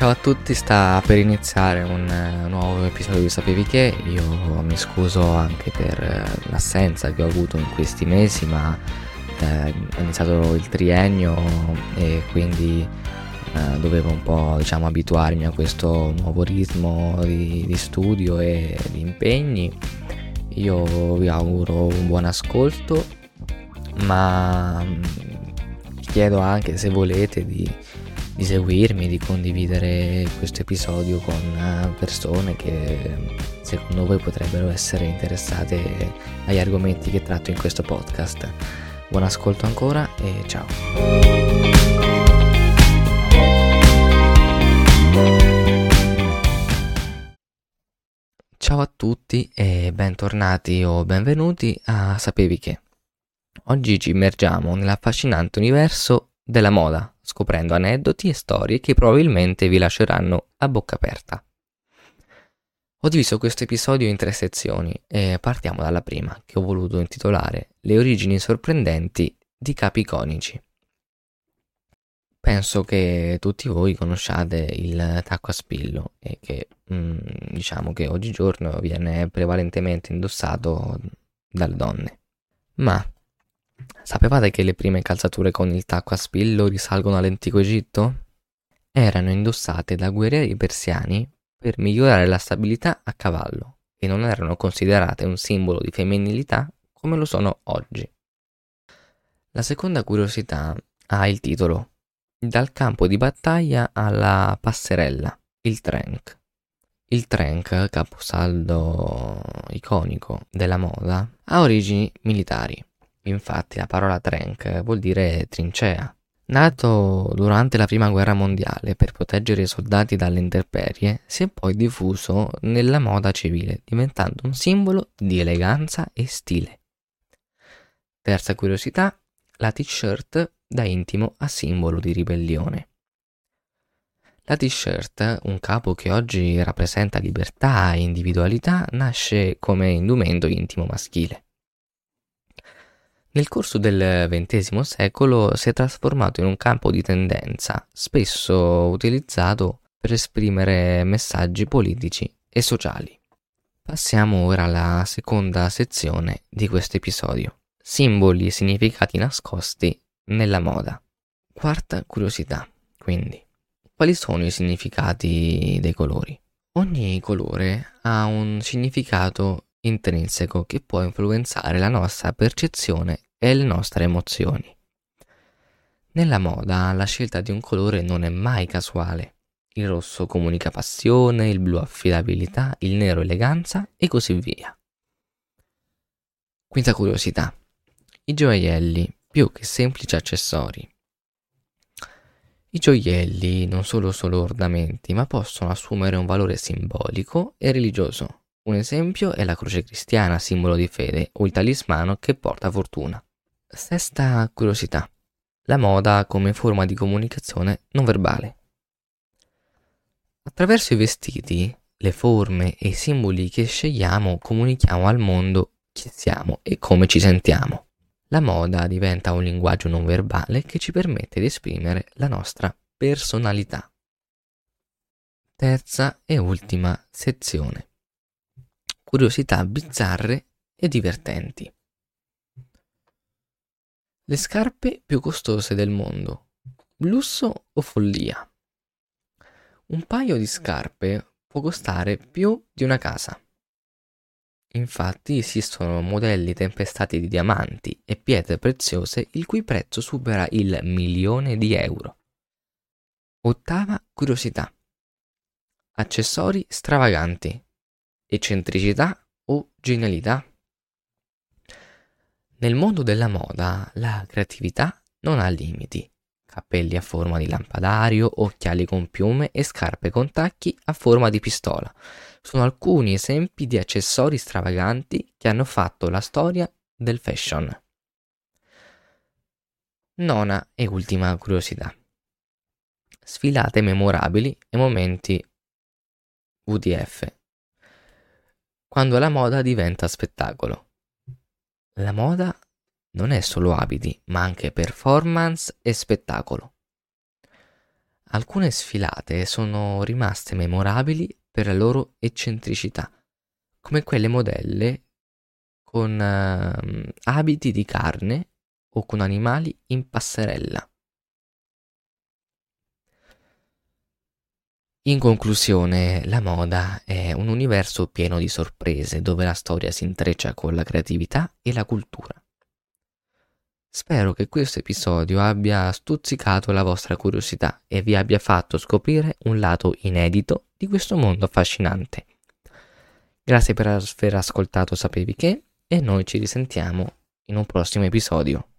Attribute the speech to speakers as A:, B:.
A: Ciao a tutti, sta per iniziare un uh, nuovo episodio di Sapevi che? Io mi scuso anche per uh, l'assenza che ho avuto in questi mesi, ma uh, è iniziato il triennio e quindi dovevo un po' diciamo abituarmi a questo nuovo ritmo di, di studio e di impegni. Io vi auguro un buon ascolto, ma mm, chiedo anche se volete di di seguirmi, di condividere questo episodio con eh, persone che secondo voi potrebbero essere interessate agli argomenti che tratto in questo podcast. Buon ascolto ancora e ciao. Ciao a tutti e bentornati o benvenuti a Sapevi che. Oggi ci immergiamo nell'affascinante universo della moda, scoprendo aneddoti e storie che probabilmente vi lasceranno a bocca aperta. Ho diviso questo episodio in tre sezioni e partiamo dalla prima, che ho voluto intitolare Le origini sorprendenti di capi iconici. Penso che tutti voi conosciate il tacco a spillo e che mm, diciamo che oggigiorno viene prevalentemente indossato dalle donne. Ma Sapevate che le prime calzature con il tacco a spillo risalgono all'antico Egitto? Erano indossate da guerrieri persiani per migliorare la stabilità a cavallo e non erano considerate un simbolo di femminilità come lo sono oggi. La seconda curiosità ha il titolo Dal campo di battaglia alla passerella, il Trenk. Il Trenk, caposaldo iconico della moda, ha origini militari. Infatti la parola trank vuol dire trincea. Nato durante la prima guerra mondiale per proteggere i soldati dalle intemperie, si è poi diffuso nella moda civile, diventando un simbolo di eleganza e stile. Terza curiosità, la t-shirt da intimo a simbolo di ribellione. La t-shirt, un capo che oggi rappresenta libertà e individualità, nasce come indumento intimo maschile. Nel corso del XX secolo si è trasformato in un campo di tendenza, spesso utilizzato per esprimere messaggi politici e sociali. Passiamo ora alla seconda sezione di questo episodio. Simboli e significati nascosti nella moda. Quarta curiosità, quindi. Quali sono i significati dei colori? Ogni colore ha un significato intrinseco che può influenzare la nostra percezione e le nostre emozioni. Nella moda la scelta di un colore non è mai casuale. Il rosso comunica passione, il blu affidabilità, il nero eleganza e così via. Quinta curiosità. I gioielli più che semplici accessori. I gioielli non sono solo ornamenti, ma possono assumere un valore simbolico e religioso. Un esempio è la croce cristiana, simbolo di fede, o il talismano che porta fortuna. Sesta curiosità. La moda come forma di comunicazione non verbale. Attraverso i vestiti, le forme e i simboli che scegliamo comunichiamo al mondo chi siamo e come ci sentiamo. La moda diventa un linguaggio non verbale che ci permette di esprimere la nostra personalità. Terza e ultima sezione curiosità bizzarre e divertenti. Le scarpe più costose del mondo. Lusso o follia? Un paio di scarpe può costare più di una casa. Infatti esistono modelli tempestati di diamanti e pietre preziose il cui prezzo supera il milione di euro. Ottava curiosità. Accessori stravaganti eccentricità o genialità? Nel mondo della moda la creatività non ha limiti. Cappelli a forma di lampadario, occhiali con piume e scarpe con tacchi a forma di pistola sono alcuni esempi di accessori stravaganti che hanno fatto la storia del fashion. Nona e ultima curiosità. Sfilate memorabili e momenti VDF quando la moda diventa spettacolo. La moda non è solo abiti, ma anche performance e spettacolo. alcune sfilate sono rimaste memorabili per la loro eccentricità, come quelle modelle con uh, abiti di carne o con animali in passerella. In conclusione, la moda è un universo pieno di sorprese dove la storia si intreccia con la creatività e la cultura. Spero che questo episodio abbia stuzzicato la vostra curiosità e vi abbia fatto scoprire un lato inedito di questo mondo affascinante. Grazie per aver ascoltato Sapevi che e noi ci risentiamo in un prossimo episodio.